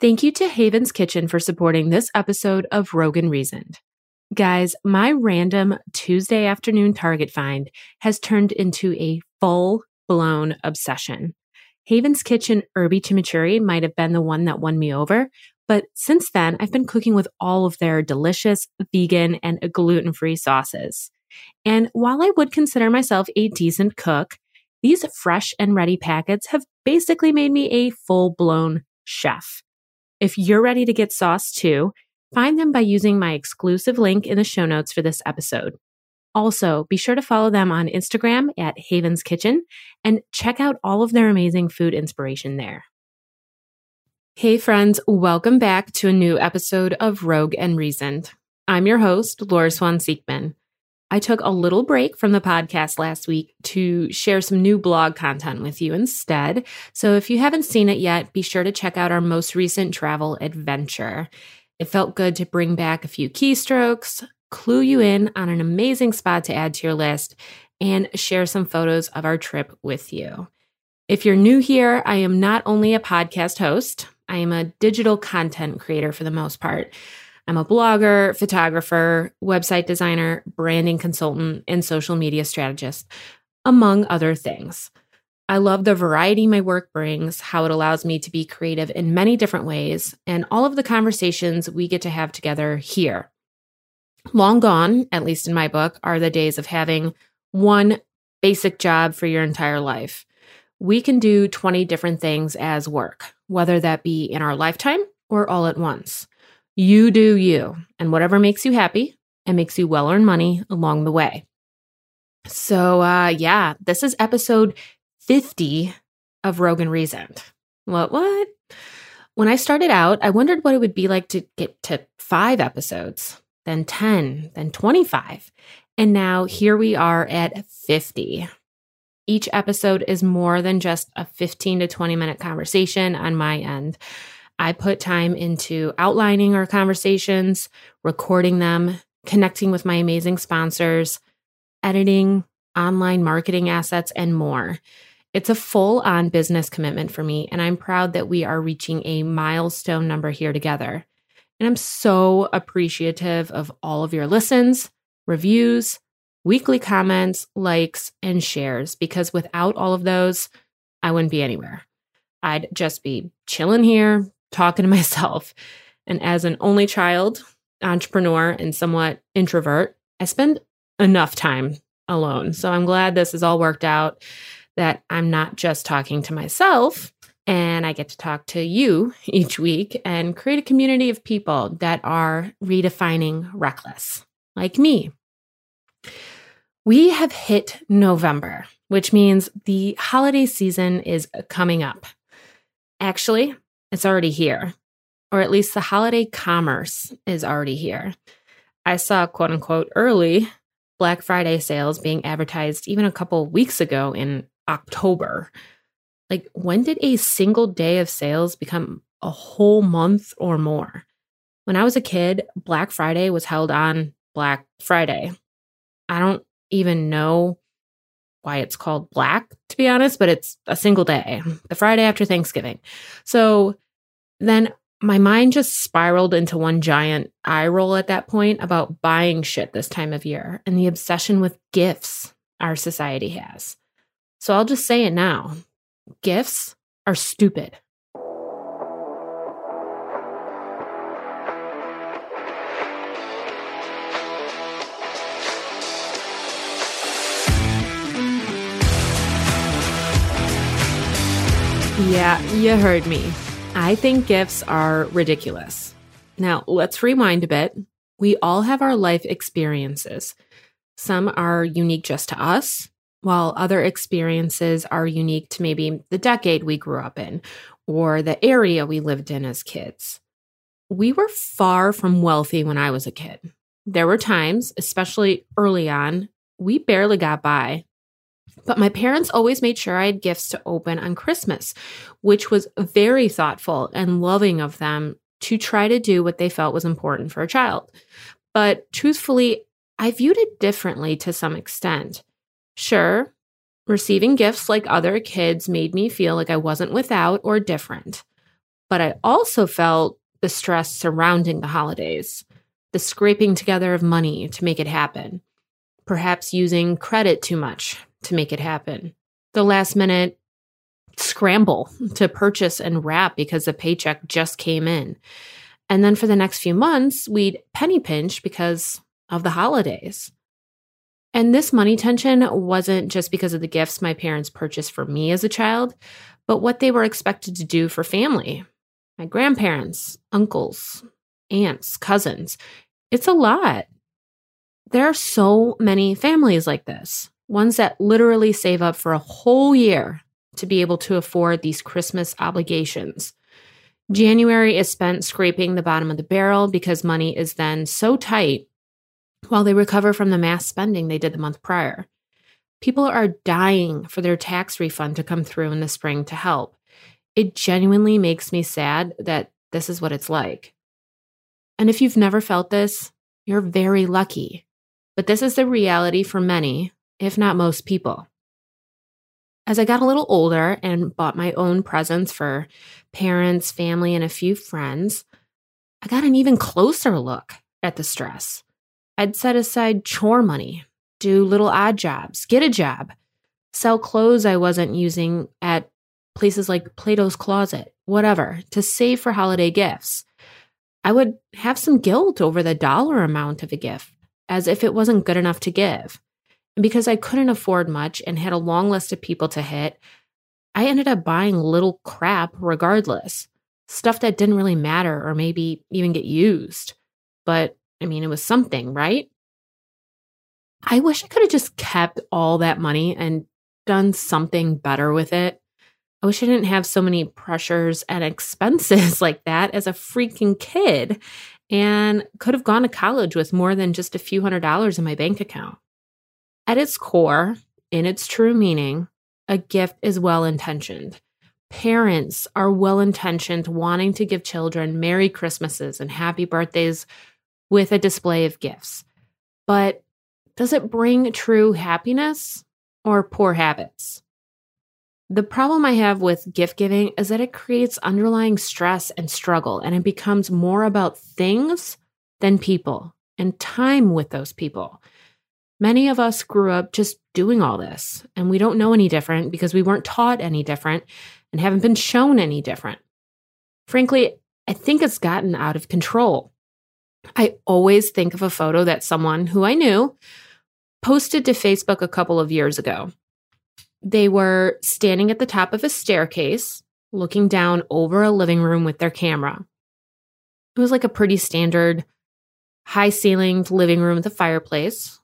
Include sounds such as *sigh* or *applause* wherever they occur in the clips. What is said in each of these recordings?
Thank you to Haven's Kitchen for supporting this episode of Rogue and Reasoned. Guys, my random Tuesday afternoon Target find has turned into a full blown obsession. Haven's Kitchen Herby Chimichurri might have been the one that won me over, but since then, I've been cooking with all of their delicious vegan and gluten free sauces. And while I would consider myself a decent cook, these fresh and ready packets have basically made me a full blown chef. If you're ready to get sauce too, find them by using my exclusive link in the show notes for this episode. Also, be sure to follow them on Instagram at Haven's Kitchen and check out all of their amazing food inspiration there. Hey, friends, welcome back to a new episode of Rogue and Reasoned. I'm your host, Laura Swan Siegman. I took a little break from the podcast last week to share some new blog content with you instead. So if you haven't seen it yet, be sure to check out our most recent travel adventure. It felt good to bring back a few keystrokes, clue you in on an amazing spot to add to your list, and share some photos of our trip with you. If you're new here, I am not only a podcast host, I am a digital content creator for the most part. I'm a blogger, photographer, website designer, branding consultant, and social media strategist, among other things. I love the variety my work brings, how it allows me to be creative in many different ways, and all of the conversations we get to have together here. Long gone, at least in my book, are the days of having one basic job for your entire life. We can do 20 different things as work, whether that be in our lifetime or all at once. You do you, and whatever makes you happy and makes you well earn money along the way. So, uh, yeah, this is episode 50 of Rogue and Reasoned. What, what? When I started out, I wondered what it would be like to get to five episodes, then 10, then 25. And now here we are at 50. Each episode is more than just a 15 to 20 minute conversation on my end. I put time into outlining our conversations, recording them, connecting with my amazing sponsors, editing, online marketing assets, and more. It's a full on business commitment for me, and I'm proud that we are reaching a milestone number here together. And I'm so appreciative of all of your listens, reviews, weekly comments, likes, and shares, because without all of those, I wouldn't be anywhere. I'd just be chilling here, talking to *laughs* myself. And as an only child, entrepreneur, and somewhat introvert, I spend enough time alone. So I'm glad this has all worked out, that I'm not just talking to myself and I get to talk to you *laughs* each week and create a community of people that are redefining reckless, like me. We have hit November, which means the holiday season is coming up. Actually, it's already here, or at least the holiday commerce is already here. I saw quote unquote early Black Friday sales being advertised even a couple weeks ago in October. Like, when did a single day of sales become a whole month or more? When I was a kid, Black Friday was held on Black Friday. I don't even know why it's called black, to be honest, but it's a single day, the Friday after Thanksgiving. So then my mind just spiraled into one giant eye roll at that point about buying shit this time of year and the obsession with gifts our society has. So I'll just say it now gifts are stupid. Yeah, you heard me. I think gifts are ridiculous. Now, let's rewind a bit. We all have our life experiences. Some are unique just to us, while other experiences are unique to maybe the decade we grew up in or the area we lived in as kids. We were far from wealthy when I was a kid. There were times, especially early on, we barely got by but my parents always made sure I had gifts to open on Christmas, which was very thoughtful and loving of them to try to do what they felt was important for a child. But truthfully, I viewed it differently to some extent. Sure, receiving gifts like other kids made me feel like I wasn't without or different. But I also felt the stress surrounding the holidays, the scraping together of money to make it happen, perhaps using credit too much to make it happen, the last minute scramble to purchase and wrap because the paycheck just came in. And then for the next few months, we'd penny pinch because of the holidays. And this money tension wasn't just because of the gifts my parents purchased for me as a child, but what they were expected to do for family my grandparents, uncles, aunts, cousins. It's a lot. There are so many families like this, ones that literally save up for a whole year to be able to afford these Christmas obligations. January is spent scraping the bottom of the barrel because money is then so tight while they recover from the mass spending they did the month prior. People are dying for their tax refund to come through in the spring to help. It genuinely makes me sad that this is what it's like. And if you've never felt this, you're very lucky. But this is the reality for many, if not most people. As I got a little older and bought my own presents for parents, family, and a few friends, I got an even closer look at the stress. I'd set aside chore money, do little odd jobs, get a job, sell clothes I wasn't using at places like Plato's Closet, whatever, to save for holiday gifts. I would have some guilt over the dollar amount of a gift, as if it wasn't good enough to give. Because I couldn't afford much and had a long list of people to hit, I ended up buying little crap regardless. Stuff that didn't really matter or maybe even get used. But I mean, it was something, right? I wish I could have just kept all that money and done something better with it. I wish I didn't have so many pressures and *laughs* expenses *laughs* like that as a freaking kid and could have gone to college with more than just a few hundred dollars in my bank account. At its core, in its true meaning, a gift is well intentioned. Parents are well intentioned, wanting to give children Merry Christmases and Happy Birthdays with a display of gifts. But does it bring true happiness or poor habits? The problem I have with gift giving is that it creates underlying stress and struggle, and it becomes more about things than people and time with those people. Many of us grew up just doing all this, and we don't know any different because we weren't taught any different and haven't been shown any different. Frankly, I think it's gotten out of control. I always think of a photo that someone who I knew posted to Facebook a couple of years ago. They were standing at the top of a staircase, looking down over a living room with their camera. It was like a pretty standard high ceilinged living room with a fireplace,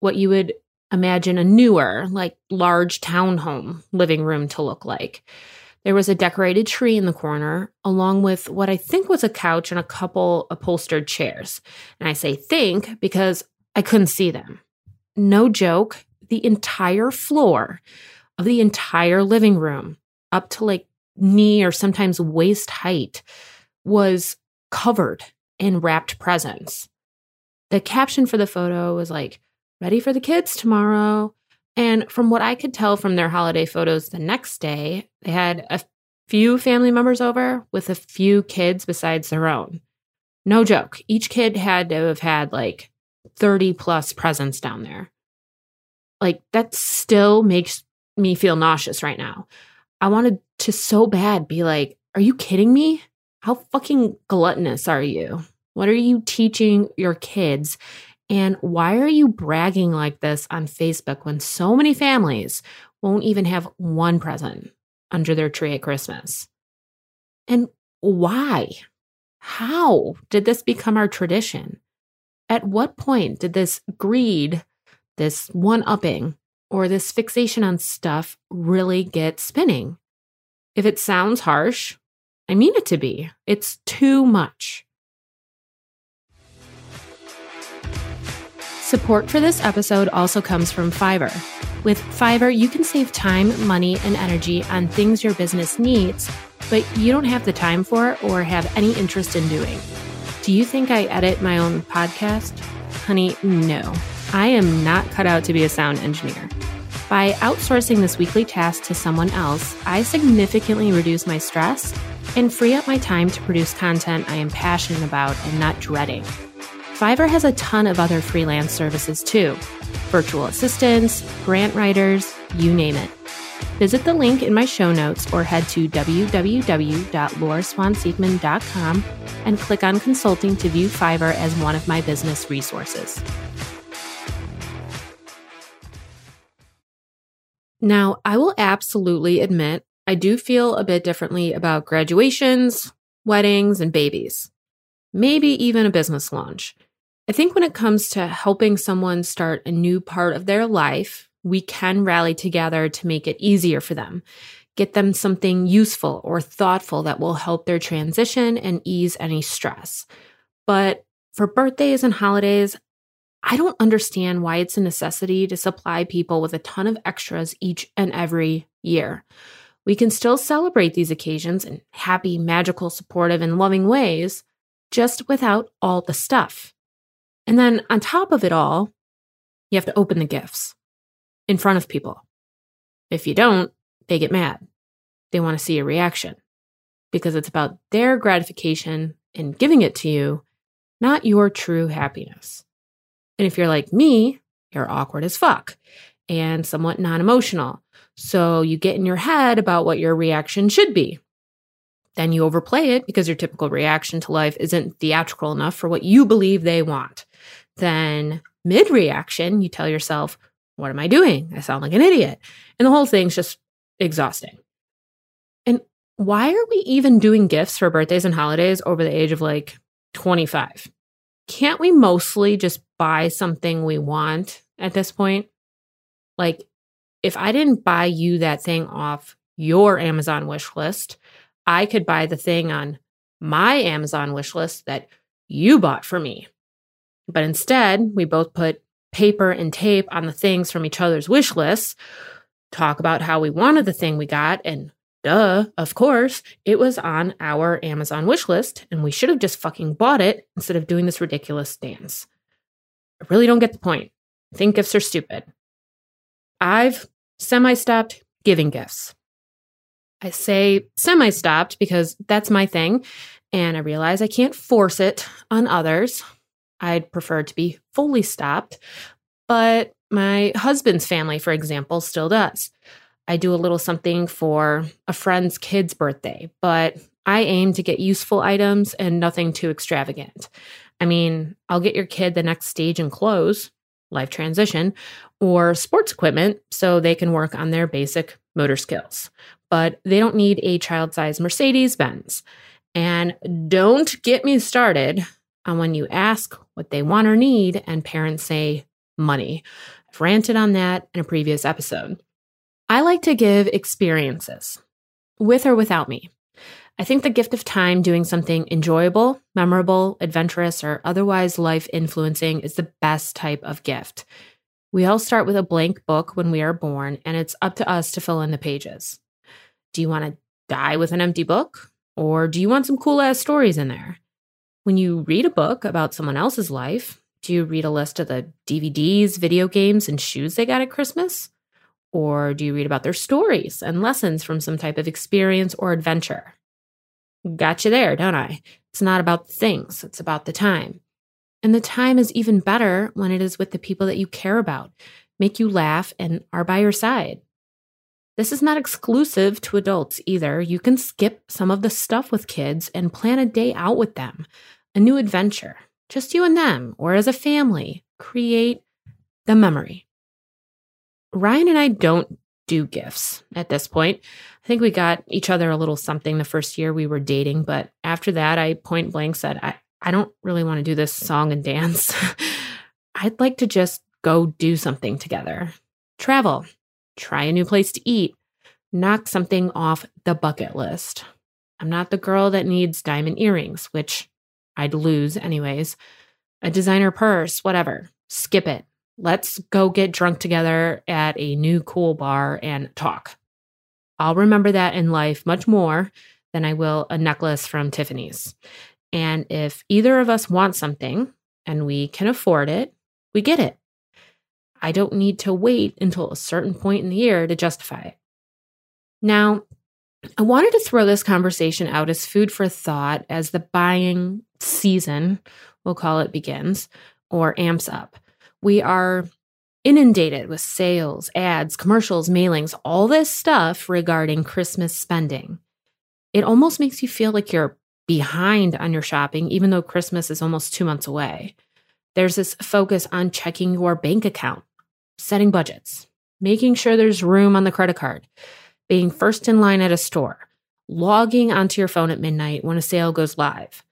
what you would imagine a newer, like large townhome living room to look like. There was a decorated tree in the corner, along with what I think was a couch and a couple upholstered chairs. And I say think because I couldn't see them. No joke, the entire floor of the entire living room, up to like knee or sometimes waist height, was covered in wrapped presents. The caption for the photo was like, ready for the kids tomorrow. And from what I could tell from their holiday photos the next day, they had a few family members over with a few kids besides their own. No joke. Each kid had to have had like 30 plus presents down there. Like that still makes me feel nauseous right now. I wanted to so bad be like, are you kidding me? How fucking gluttonous are you? What are you teaching your kids? And why are you bragging like this on Facebook when so many families won't even have one present under their tree at Christmas? And why? How did this become our tradition? At what point did this greed, this one upping, or this fixation on stuff really get spinning? If it sounds harsh, I mean it to be. It's too much. Support for this episode also comes from Fiverr. With Fiverr, you can save time, money, and energy on things your business needs, but you don't have the time for or have any interest in doing. Do you think I edit my own podcast? Honey, no. I am not cut out to be a sound engineer. By outsourcing this weekly task to someone else, I significantly reduce my stress and free up my time to produce content I am passionate about and not dreading. Fiverr has a ton of other freelance services too virtual assistants, grant writers, you name it. Visit the link in my show notes or head to www.laurswansieckman.com and click on consulting to view Fiverr as one of my business resources. Now, I will absolutely admit I do feel a bit differently about graduations, weddings, and babies. Maybe even a business launch. I think when it comes to helping someone start a new part of their life, we can rally together to make it easier for them. Get them something useful or thoughtful that will help their transition and ease any stress. But for birthdays and holidays, I don't understand why it's a necessity to supply people with a ton of extras each and every year. We can still celebrate these occasions in happy, magical, supportive, and loving ways, just without all the stuff. And then on top of it all, you have to open the gifts in front of people. If you don't, they get mad. They want to see a reaction because it's about their gratification in giving it to you, not your true happiness. And if you're like me, you're awkward as fuck and somewhat non emotional. So you get in your head about what your reaction should be. Then you overplay it because your typical reaction to life isn't theatrical enough for what you believe they want. Then, mid reaction, you tell yourself, What am I doing? I sound like an idiot. And the whole thing's just exhausting. And why are we even doing gifts for birthdays and holidays over the age of like 25? Can't we mostly just buy something we want at this point? Like, if I didn't buy you that thing off your Amazon wish list, I could buy the thing on my Amazon wish list that you bought for me. But instead, we both put paper and tape on the things from each other's wish lists, talk about how we wanted the thing we got, and duh, of course, it was on our Amazon wish list, and we should have just fucking bought it instead of doing this ridiculous dance. I really don't get the point. I think gifts are stupid. I've semi stopped giving gifts. I say semi stopped because that's my thing, and I realize I can't force it on others. I'd prefer to be fully stopped, but my husband's family, for example, still does. I do a little something for a friend's kid's birthday, but I aim to get useful items and nothing too extravagant. I mean, I'll get your kid the next stage in clothes, life transition, or sports equipment so they can work on their basic motor skills. But they don't need a child sized Mercedes Benz. And don't get me started on when you ask what they want or need and parents say money. I've ranted on that in a previous episode. I like to give experiences, with or without me. I think the gift of time doing something enjoyable, memorable, adventurous, or otherwise life influencing is the best type of gift. We all start with a blank book when we are born, and it's up to us to fill in the pages. Do you want to die with an empty book? Or do you want some cool ass stories in there? When you read a book about someone else's life, do you read a list of the DVDs, video games, and shoes they got at Christmas? Or do you read about their stories and lessons from some type of experience or adventure? Got you there, don't I? It's not about the things, it's about the time. And the time is even better when it is with the people that you care about, make you laugh, and are by your side. This is not exclusive to adults either. You can skip some of the stuff with kids and plan a day out with them, a new adventure, just you and them, or as a family. Create the memory. Ryan and I don't do gifts at this point. I think we got each other a little something the first year we were dating, but after that, I point blank said, I, I don't really want to do this song and dance. *laughs* I'd like to just go do something together. Travel, try a new place to eat, knock something off the bucket list. I'm not the girl that needs diamond earrings, which I'd lose anyways. A designer purse, whatever. Skip it. Let's go get drunk together at a new cool bar and talk. I'll remember that in life much more than I will a necklace from Tiffany's. And if either of us want something and we can afford it, we get it. I don't need to wait until a certain point in the year to justify it. Now, I wanted to throw this conversation out as food for thought as the buying season, we'll call it, begins or amps up. We are inundated with sales, ads, commercials, mailings, all this stuff regarding Christmas spending. It almost makes you feel like you're behind on your shopping, even though Christmas is almost two months away. There's this focus on checking your bank account, setting budgets, making sure there's room on the credit card, being first in line at a store, logging onto your phone at midnight when a sale goes live,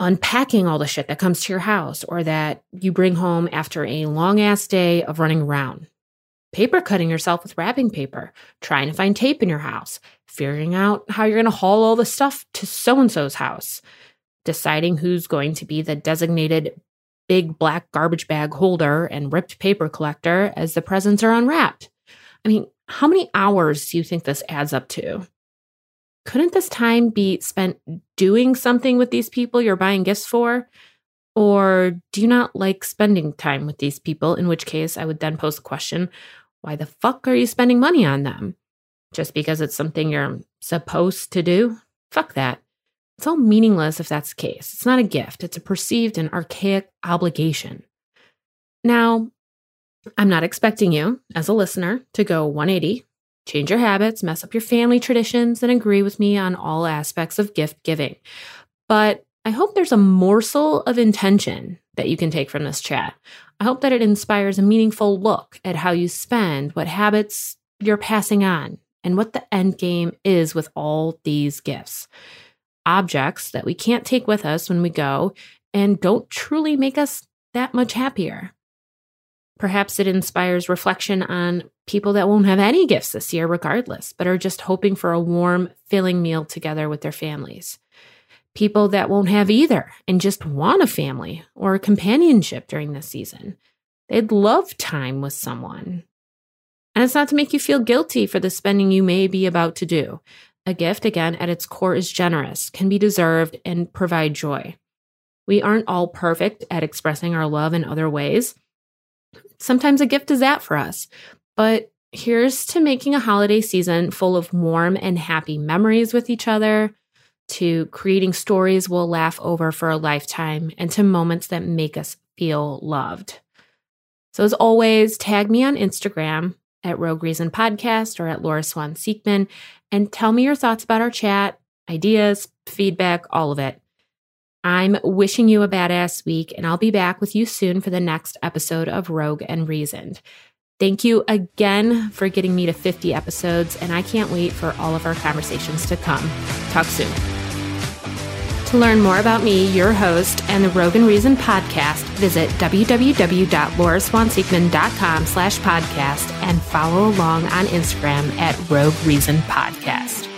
unpacking all the shit that comes to your house or that you bring home after a long ass day of running around, paper cutting yourself with wrapping paper, trying to find tape in your house, figuring out how you're going to haul all the stuff to so and so's house, deciding who's going to be the designated big black garbage bag holder and ripped paper collector as the presents are unwrapped. I mean, how many hours do you think this adds up to? Couldn't this time be spent doing something with these people you're buying gifts for? Or do you not like spending time with these people? In which case, I would then pose the question why the fuck are you spending money on them? Just because it's something you're supposed to do? Fuck that. It's all meaningless if that's the case. It's not a gift, it's a perceived and archaic obligation. Now, I'm not expecting you, as a listener, to go 180, change your habits, mess up your family traditions, and agree with me on all aspects of gift giving. But I hope there's a morsel of intention that you can take from this chat. I hope that it inspires a meaningful look at how you spend, what habits you're passing on, and what the end game is with all these gifts objects that we can't take with us when we go and don't truly make us that much happier. Perhaps it inspires reflection on people that won't have any gifts this year, regardless, but are just hoping for a warm, filling meal together with their families. People that won't have either and just want a family or a companionship during this season. They'd love time with someone. And it's not to make you feel guilty for the spending you may be about to do. A gift, again, at its core is generous, can be deserved, and provide joy. We aren't all perfect at expressing our love in other ways. Sometimes a gift is that for us. But here's to making a holiday season full of warm and happy memories with each other, to creating stories we'll laugh over for a lifetime, and to moments that make us feel loved. So, as always, tag me on Instagram at Rogue Reason Podcast or at Laura Swan Siegman and tell me your thoughts about our chat, ideas, feedback, all of it. I'm wishing you a badass week, and I'll be back with you soon for the next episode of Rogue and Reasoned. Thank you again for getting me to 50 episodes, and I can't wait for all of our conversations to come. Talk soon. To learn more about me, your host, and the Rogue and Reason podcast, visit www.lauraswanseekman.com slash podcast and follow along on Instagram at Rogue Reason Podcast.